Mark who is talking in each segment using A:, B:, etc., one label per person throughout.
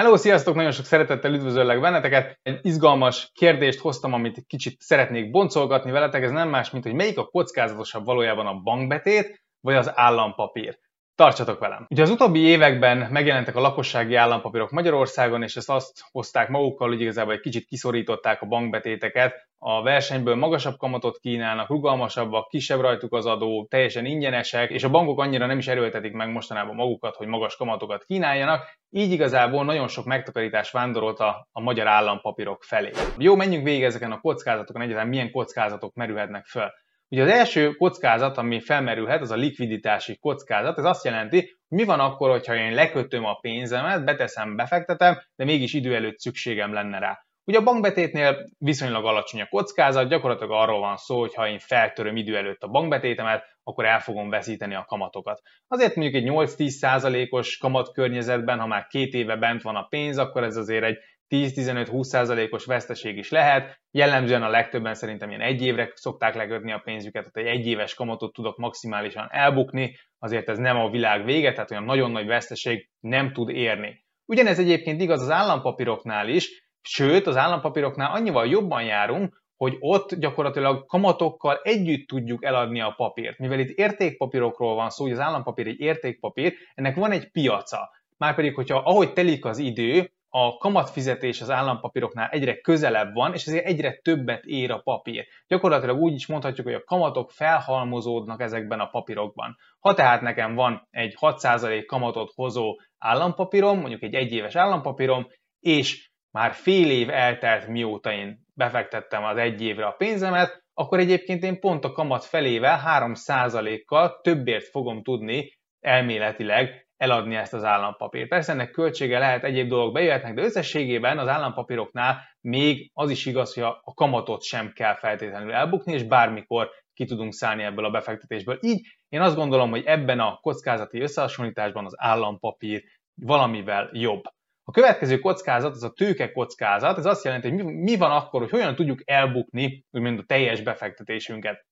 A: Hello, sziasztok! Nagyon sok szeretettel üdvözöllek benneteket. Egy izgalmas kérdést hoztam, amit kicsit szeretnék boncolgatni veletek. Ez nem más, mint hogy melyik a kockázatosabb valójában a bankbetét, vagy az állampapír. Tartsatok velem! Ugye az utóbbi években megjelentek a lakossági állampapírok Magyarországon, és ezt azt hozták magukkal, hogy igazából egy kicsit kiszorították a bankbetéteket. A versenyből magasabb kamatot kínálnak, rugalmasabbak, kisebb rajtuk az adó, teljesen ingyenesek, és a bankok annyira nem is erőltetik meg mostanában magukat, hogy magas kamatokat kínáljanak, így igazából nagyon sok megtakarítás vándorolt a, a magyar állampapírok felé. Jó, menjünk végig ezeken a kockázatokon, egyáltalán milyen kockázatok merülhetnek föl. Ugye az első kockázat, ami felmerülhet, az a likviditási kockázat. Ez azt jelenti, hogy mi van akkor, hogyha én lekötöm a pénzemet, beteszem, befektetem, de mégis idő előtt szükségem lenne rá. Ugye a bankbetétnél viszonylag alacsony a kockázat, gyakorlatilag arról van szó, hogy ha én feltöröm idő előtt a bankbetétemet, akkor el fogom veszíteni a kamatokat. Azért mondjuk egy 8-10%-os kamat környezetben, ha már két éve bent van a pénz, akkor ez azért egy 10-15-20%-os veszteség is lehet. Jellemzően a legtöbben szerintem ilyen egy évre szokták lekötni a pénzüket, tehát egy egyéves kamatot tudok maximálisan elbukni, azért ez nem a világ vége, tehát olyan nagyon nagy veszteség nem tud érni. Ugyanez egyébként igaz az állampapíroknál is, sőt az állampapíroknál annyival jobban járunk, hogy ott gyakorlatilag kamatokkal együtt tudjuk eladni a papírt. Mivel itt értékpapírokról van szó, hogy az állampapír egy értékpapír, ennek van egy piaca. Márpedig, hogyha ahogy telik az idő, a kamatfizetés az állampapíroknál egyre közelebb van, és ezért egyre többet ér a papír. Gyakorlatilag úgy is mondhatjuk, hogy a kamatok felhalmozódnak ezekben a papírokban. Ha tehát nekem van egy 6% kamatot hozó állampapírom, mondjuk egy egyéves állampapírom, és már fél év eltelt mióta én befektettem az egy évre a pénzemet, akkor egyébként én pont a kamat felével 3%-kal többért fogom tudni elméletileg eladni ezt az állampapírt. Persze ennek költsége lehet, egyéb dolgok bejöhetnek, de összességében az állampapíroknál még az is igaz, hogy a kamatot sem kell feltétlenül elbukni, és bármikor ki tudunk szállni ebből a befektetésből. Így én azt gondolom, hogy ebben a kockázati összehasonlításban az állampapír valamivel jobb. A következő kockázat az a tőke kockázat, ez azt jelenti, hogy mi van akkor, hogy hogyan tudjuk elbukni úgymond a teljes befektetésünket.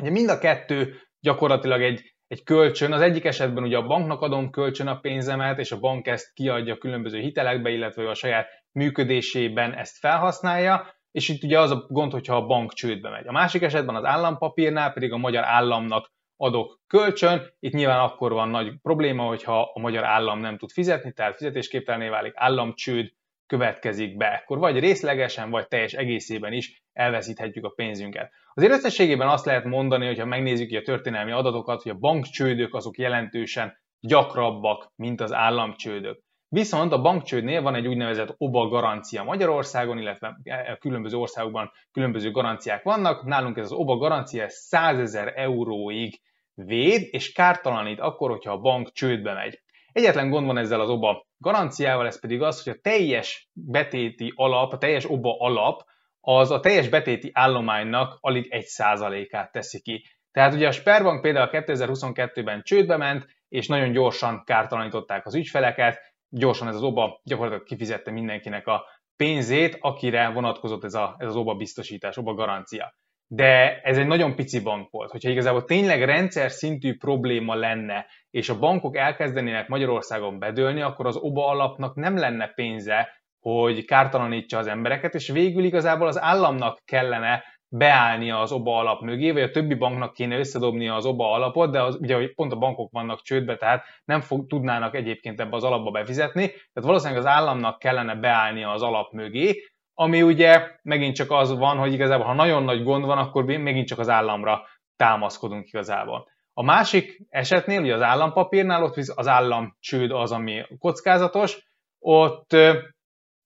A: Ugye mind a kettő gyakorlatilag egy egy kölcsön, az egyik esetben ugye a banknak adom kölcsön a pénzemet, és a bank ezt kiadja különböző hitelekbe, illetve a saját működésében ezt felhasználja, és itt ugye az a gond, hogyha a bank csődbe megy. A másik esetben az állampapírnál pedig a magyar államnak adok kölcsön, itt nyilván akkor van nagy probléma, hogyha a magyar állam nem tud fizetni, tehát fizetésképtelené válik, államcsőd következik be. Akkor vagy részlegesen, vagy teljes egészében is elveszíthetjük a pénzünket. Azért összességében azt lehet mondani, hogyha megnézzük a történelmi adatokat, hogy a bankcsődök azok jelentősen gyakrabbak, mint az államcsődök. Viszont a bankcsődnél van egy úgynevezett OBA garancia Magyarországon, illetve a e, különböző országokban különböző garanciák vannak. Nálunk ez az OBA garancia 100 ezer euróig véd, és kártalanít akkor, hogyha a bank csődbe megy. Egyetlen gond van ezzel az OBA garanciával, ez pedig az, hogy a teljes betéti alap, a teljes OBA alap, az a teljes betéti állománynak alig egy százalékát teszi ki. Tehát ugye a Sperbank például 2022-ben csődbe ment, és nagyon gyorsan kártalanították az ügyfeleket, gyorsan ez az OBA gyakorlatilag kifizette mindenkinek a pénzét, akire vonatkozott ez, a, ez az OBA biztosítás, OBA garancia. De ez egy nagyon pici bank volt. Hogyha igazából tényleg rendszer szintű probléma lenne, és a bankok elkezdenének Magyarországon bedőlni, akkor az OBA alapnak nem lenne pénze hogy kártalanítsa az embereket, és végül igazából az államnak kellene beállnia az OBA alap mögé, vagy a többi banknak kéne összedobnia az OBA alapot, de az, ugye pont a bankok vannak csődbe, tehát nem fog, tudnának egyébként ebbe az alapba befizetni, tehát valószínűleg az államnak kellene beállnia az alap mögé, ami ugye megint csak az van, hogy igazából ha nagyon nagy gond van, akkor megint csak az államra támaszkodunk igazából. A másik esetnél, ugye az állampapírnál, ott az állam csőd az, ami kockázatos, ott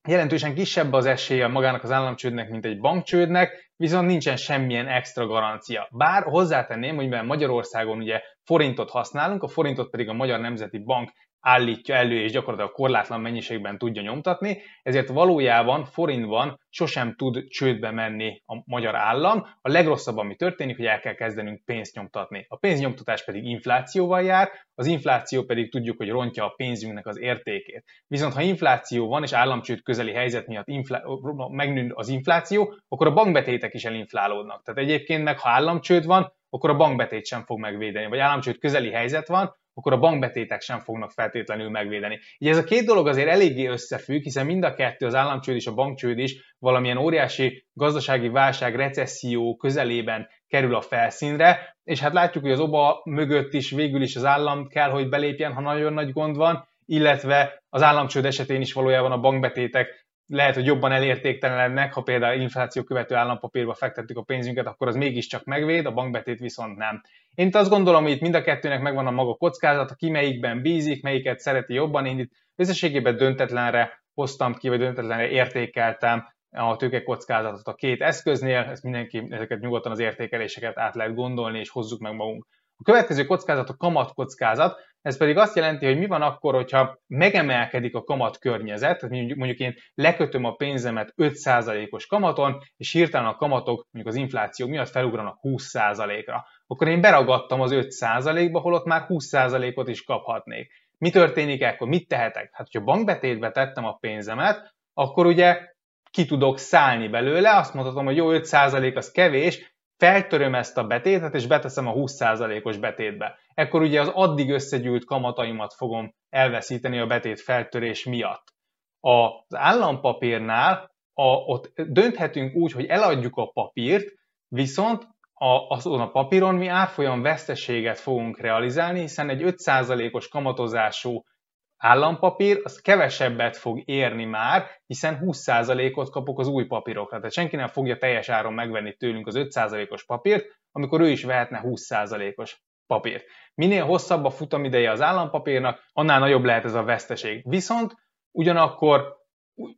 A: jelentősen kisebb az esélye magának az államcsődnek, mint egy bankcsődnek, viszont nincsen semmilyen extra garancia. Bár hozzátenném, hogy mivel Magyarországon ugye forintot használunk, a forintot pedig a Magyar Nemzeti Bank állítja elő, és gyakorlatilag korlátlan mennyiségben tudja nyomtatni, ezért valójában forintban sosem tud csődbe menni a magyar állam. A legrosszabb, ami történik, hogy el kell kezdenünk pénzt nyomtatni. A pénznyomtatás pedig inflációval jár, az infláció pedig tudjuk, hogy rontja a pénzünknek az értékét. Viszont ha infláció van, és államcsőd közeli helyzet miatt infla- megnő az infláció, akkor a bankbetétek is elinflálódnak. Tehát egyébként meg, ha államcsőd van, akkor a bankbetét sem fog megvédeni, vagy államcsőd közeli helyzet van, akkor a bankbetétek sem fognak feltétlenül megvédeni. Ugye ez a két dolog azért eléggé összefügg, hiszen mind a kettő, az államcsőd és a bankcsőd is valamilyen óriási gazdasági válság, recesszió közelében kerül a felszínre, és hát látjuk, hogy az oba mögött is végül is az állam kell, hogy belépjen, ha nagyon nagy gond van, illetve az államcsőd esetén is valójában a bankbetétek lehet, hogy jobban elértéktelenednek, ha például infláció követő állampapírba fektettük a pénzünket, akkor az mégiscsak megvéd, a bankbetét viszont nem. Én azt gondolom, hogy itt mind a kettőnek megvan a maga kockázata, ki melyikben bízik, melyiket szereti jobban. Én itt összességében döntetlenre hoztam ki, vagy döntetlenre értékeltem a tőke kockázatot a két eszköznél, ezt mindenki, ezeket nyugodtan az értékeléseket át lehet gondolni, és hozzuk meg magunk. Következő kockázat a kamatkockázat, ez pedig azt jelenti, hogy mi van akkor, hogyha megemelkedik a kamat környezet, tehát mondjuk én lekötöm a pénzemet 5%-os kamaton, és hirtelen a kamatok mondjuk az infláció miatt felugranak 20%-ra. Akkor én beragadtam az 5%-ba, holott már 20%-ot is kaphatnék. Mi történik ekkor? Mit tehetek? Hát, hogyha bankbetétbe tettem a pénzemet, akkor ugye ki tudok szállni belőle, azt mondhatom, hogy jó, 5% az kevés, feltöröm ezt a betétet, és beteszem a 20%-os betétbe. Ekkor ugye az addig összegyűlt kamataimat fogom elveszíteni a betét feltörés miatt. Az állampapírnál a, ott dönthetünk úgy, hogy eladjuk a papírt, viszont a, azon a papíron mi árfolyam veszteséget fogunk realizálni, hiszen egy 5%-os kamatozású állampapír, az kevesebbet fog érni már, hiszen 20%-ot kapok az új papírokra. Tehát senki nem fogja teljes áron megvenni tőlünk az 5%-os papírt, amikor ő is vehetne 20%-os papírt. Minél hosszabb a futamideje az állampapírnak, annál nagyobb lehet ez a veszteség. Viszont ugyanakkor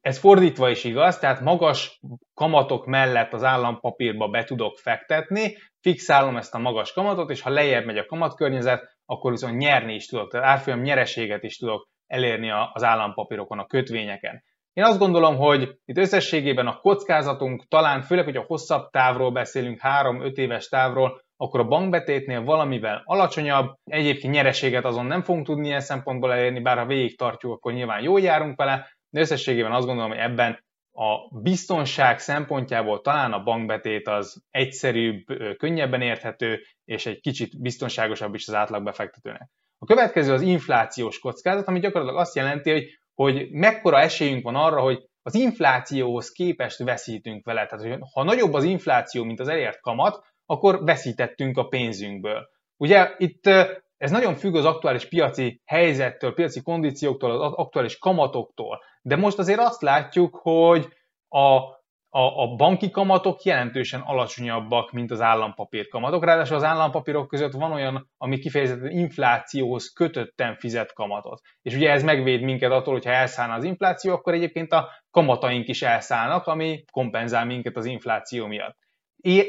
A: ez fordítva is igaz, tehát magas kamatok mellett az állampapírba be tudok fektetni, fixálom ezt a magas kamatot, és ha lejjebb megy a kamatkörnyezet, akkor viszont nyerni is tudok, tehát árfolyam nyereséget is tudok elérni az állampapírokon, a kötvényeken. Én azt gondolom, hogy itt összességében a kockázatunk talán, főleg, hogy a hosszabb távról beszélünk, 3-5 éves távról, akkor a bankbetétnél valamivel alacsonyabb, egyébként nyereséget azon nem fogunk tudni ilyen szempontból elérni, bár ha végig tartjuk, akkor nyilván jól járunk vele, de összességében azt gondolom, hogy ebben a biztonság szempontjából talán a bankbetét az egyszerűbb, könnyebben érthető, és egy kicsit biztonságosabb is az átlagbefektetőnek. A következő az inflációs kockázat, ami gyakorlatilag azt jelenti, hogy, hogy mekkora esélyünk van arra, hogy az inflációhoz képest veszítünk vele. Tehát, hogy ha nagyobb az infláció, mint az elért kamat, akkor veszítettünk a pénzünkből. Ugye itt ez nagyon függ az aktuális piaci helyzettől, piaci kondícióktól, az aktuális kamatoktól. De most azért azt látjuk, hogy a a, a banki kamatok jelentősen alacsonyabbak, mint az állampapír kamatok. Ráadásul az állampapírok között van olyan, ami kifejezetten inflációhoz kötötten fizet kamatot. És ugye ez megvéd minket attól, hogyha elszállna az infláció, akkor egyébként a kamataink is elszállnak, ami kompenzál minket az infláció miatt.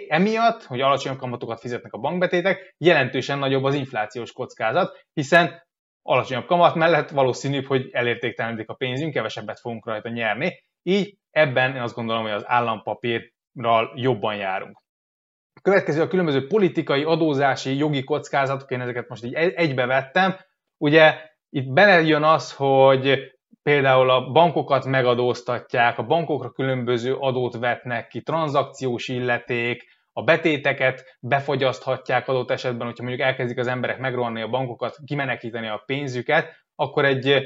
A: Emiatt, hogy alacsonyabb kamatokat fizetnek a bankbetétek, jelentősen nagyobb az inflációs kockázat, hiszen alacsonyabb kamat mellett valószínűbb, hogy elértéktelenedik a pénzünk, kevesebbet fogunk rajta nyerni, így ebben én azt gondolom, hogy az állampapírral jobban járunk. A következő a különböző politikai, adózási, jogi kockázatok, én ezeket most így egybe vettem. Ugye itt belejön az, hogy például a bankokat megadóztatják, a bankokra különböző adót vetnek ki, tranzakciós illeték, a betéteket befogyaszthatják adott esetben, hogyha mondjuk elkezdik az emberek megrohanni a bankokat, kimenekíteni a pénzüket, akkor egy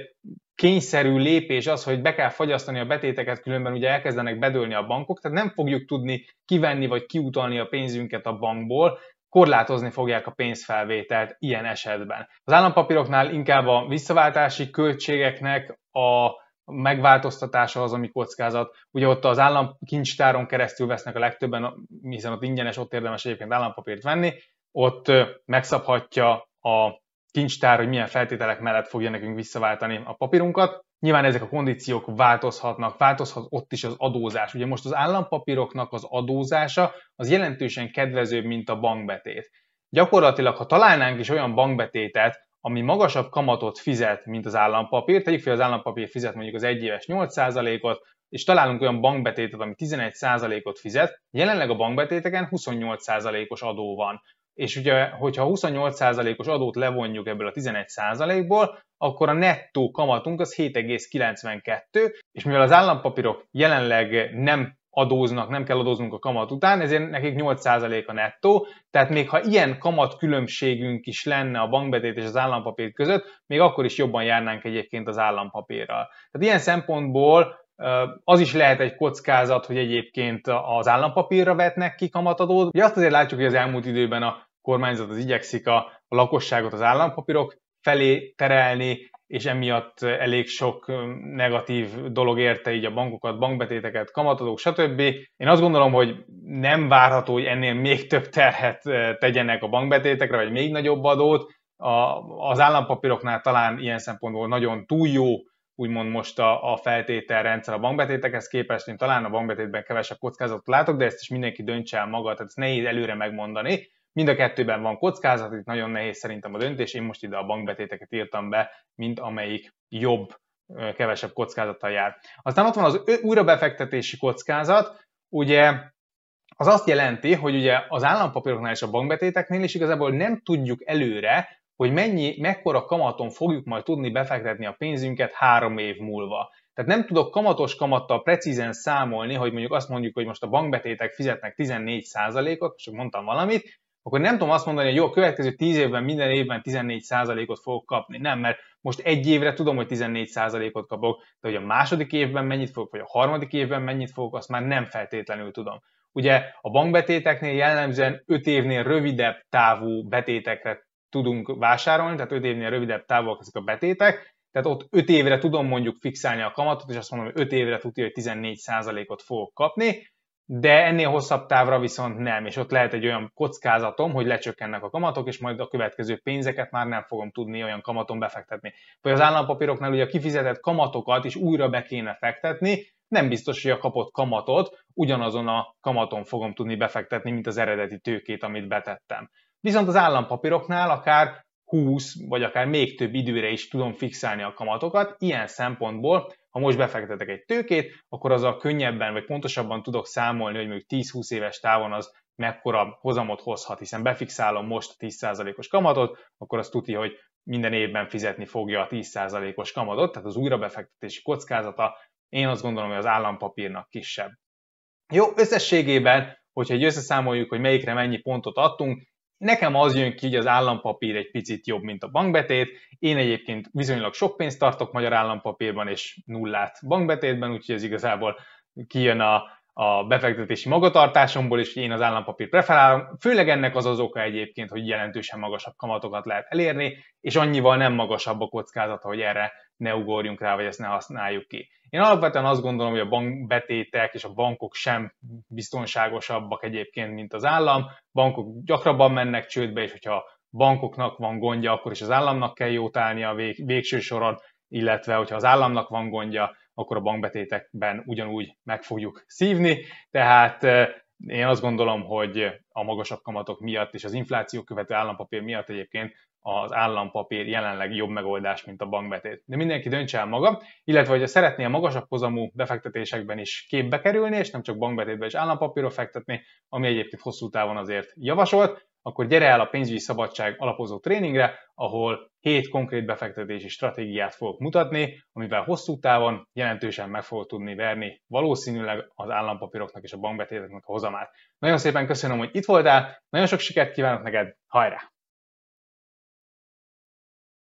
A: kényszerű lépés az, hogy be kell fagyasztani a betéteket, különben ugye elkezdenek bedőlni a bankok, tehát nem fogjuk tudni kivenni vagy kiutalni a pénzünket a bankból, korlátozni fogják a pénzfelvételt ilyen esetben. Az állampapíroknál inkább a visszaváltási költségeknek a megváltoztatása az, ami kockázat. Ugye ott az államkincstáron keresztül vesznek a legtöbben, hiszen ott ingyenes, ott érdemes egyébként állampapírt venni, ott megszabhatja a kincstár, hogy milyen feltételek mellett fogja nekünk visszaváltani a papírunkat. Nyilván ezek a kondíciók változhatnak, változhat ott is az adózás. Ugye most az állampapíroknak az adózása az jelentősen kedvezőbb, mint a bankbetét. Gyakorlatilag, ha találnánk is olyan bankbetétet, ami magasabb kamatot fizet, mint az állampapír, tegyük fel, az állampapír fizet mondjuk az egyéves 8%-ot, és találunk olyan bankbetétet, ami 11%-ot fizet, jelenleg a bankbetéteken 28%-os adó van. És ugye, hogyha 28%-os adót levonjuk ebből a 11%-ból, akkor a nettó kamatunk az 7,92, és mivel az állampapírok jelenleg nem adóznak, nem kell adóznunk a kamat után, ezért nekik 8% a nettó, tehát még ha ilyen kamat különbségünk is lenne a bankbetét és az állampapír között, még akkor is jobban járnánk egyébként az állampapírral. Tehát ilyen szempontból az is lehet egy kockázat, hogy egyébként az állampapírra vetnek ki kamatadót. Ugye azt azért látjuk, hogy az elmúlt időben a kormányzat az igyekszik a, a lakosságot az állampapírok felé terelni, és emiatt elég sok negatív dolog érte így a bankokat, bankbetéteket, kamatadók, stb. Én azt gondolom, hogy nem várható, hogy ennél még több terhet tegyenek a bankbetétekre, vagy még nagyobb adót. A, az állampapíroknál talán ilyen szempontból nagyon túl jó úgymond most a, a feltételrendszer a bankbetétekhez képest, én talán a bankbetétben kevesebb kockázatot látok, de ezt is mindenki döntse el maga, tehát ezt nehéz előre megmondani. Mind a kettőben van kockázat, itt nagyon nehéz szerintem a döntés, én most ide a bankbetéteket írtam be, mint amelyik jobb, kevesebb kockázattal jár. Aztán ott van az újrabefektetési kockázat, ugye az azt jelenti, hogy ugye az állampapíroknál és a bankbetéteknél is igazából nem tudjuk előre, hogy mennyi, mekkora kamaton fogjuk majd tudni befektetni a pénzünket három év múlva. Tehát nem tudok kamatos kamattal precízen számolni, hogy mondjuk azt mondjuk, hogy most a bankbetétek fizetnek 14%-ot, csak mondtam valamit, akkor nem tudom azt mondani, hogy jó, a következő 10 évben minden évben 14%-ot fogok kapni. Nem, mert most egy évre tudom, hogy 14%-ot kapok, de hogy a második évben mennyit fogok, vagy a harmadik évben mennyit fogok, azt már nem feltétlenül tudom. Ugye a bankbetéteknél jellemzően 5 évnél rövidebb távú betétekre tudunk vásárolni, tehát 5 évnél rövidebb távok ezek a betétek, tehát ott 5 évre tudom mondjuk fixálni a kamatot, és azt mondom, hogy 5 évre tudja, hogy 14%-ot fogok kapni, de ennél hosszabb távra viszont nem, és ott lehet egy olyan kockázatom, hogy lecsökkennek a kamatok, és majd a következő pénzeket már nem fogom tudni olyan kamaton befektetni. Vagy az állampapíroknál ugye a kifizetett kamatokat is újra be kéne fektetni, nem biztos, hogy a kapott kamatot ugyanazon a kamaton fogom tudni befektetni, mint az eredeti tőkét, amit betettem. Viszont az állampapíroknál akár 20 vagy akár még több időre is tudom fixálni a kamatokat. Ilyen szempontból, ha most befektetek egy tőkét, akkor azzal könnyebben vagy pontosabban tudok számolni, hogy mondjuk 10-20 éves távon az mekkora hozamot hozhat, hiszen befixálom most a 10%-os kamatot, akkor azt tudja, hogy minden évben fizetni fogja a 10%-os kamatot, tehát az újrabefektetési kockázata én azt gondolom, hogy az állampapírnak kisebb. Jó, összességében, hogyha egy összeszámoljuk, hogy melyikre mennyi pontot adtunk, Nekem az jön ki, hogy az állampapír egy picit jobb, mint a bankbetét. Én egyébként viszonylag sok pénzt tartok magyar állampapírban, és nullát bankbetétben, úgyhogy ez igazából kijön a, a befektetési magatartásomból, és én az állampapír preferálom. Főleg ennek az az oka egyébként, hogy jelentősen magasabb kamatokat lehet elérni, és annyival nem magasabb a kockázata, hogy erre ne ugorjunk rá, vagy ezt ne használjuk ki. Én alapvetően azt gondolom, hogy a bankbetétek és a bankok sem biztonságosabbak egyébként, mint az állam. Bankok gyakrabban mennek csődbe, és hogyha bankoknak van gondja, akkor is az államnak kell jót állni a vég, végső soron, illetve hogyha az államnak van gondja, akkor a bankbetétekben ugyanúgy meg fogjuk szívni. Tehát én azt gondolom, hogy a magasabb kamatok miatt és az infláció követő állampapír miatt egyébként az állampapír jelenleg jobb megoldás, mint a bankbetét. De mindenki döntse el maga, illetve hogyha szeretné a magasabb hozamú befektetésekben is képbe kerülni, és nem csak bankbetétbe és állampapírra fektetni, ami egyébként hosszú távon azért javasolt, akkor gyere el a pénzügyi szabadság alapozó tréningre, ahol 7 konkrét befektetési stratégiát fogok mutatni, amivel hosszú távon jelentősen meg fogod tudni verni valószínűleg az állampapíroknak és a bankbetéteknek a hozamát. Nagyon szépen köszönöm, hogy itt voltál, nagyon sok sikert kívánok neked, hajrá!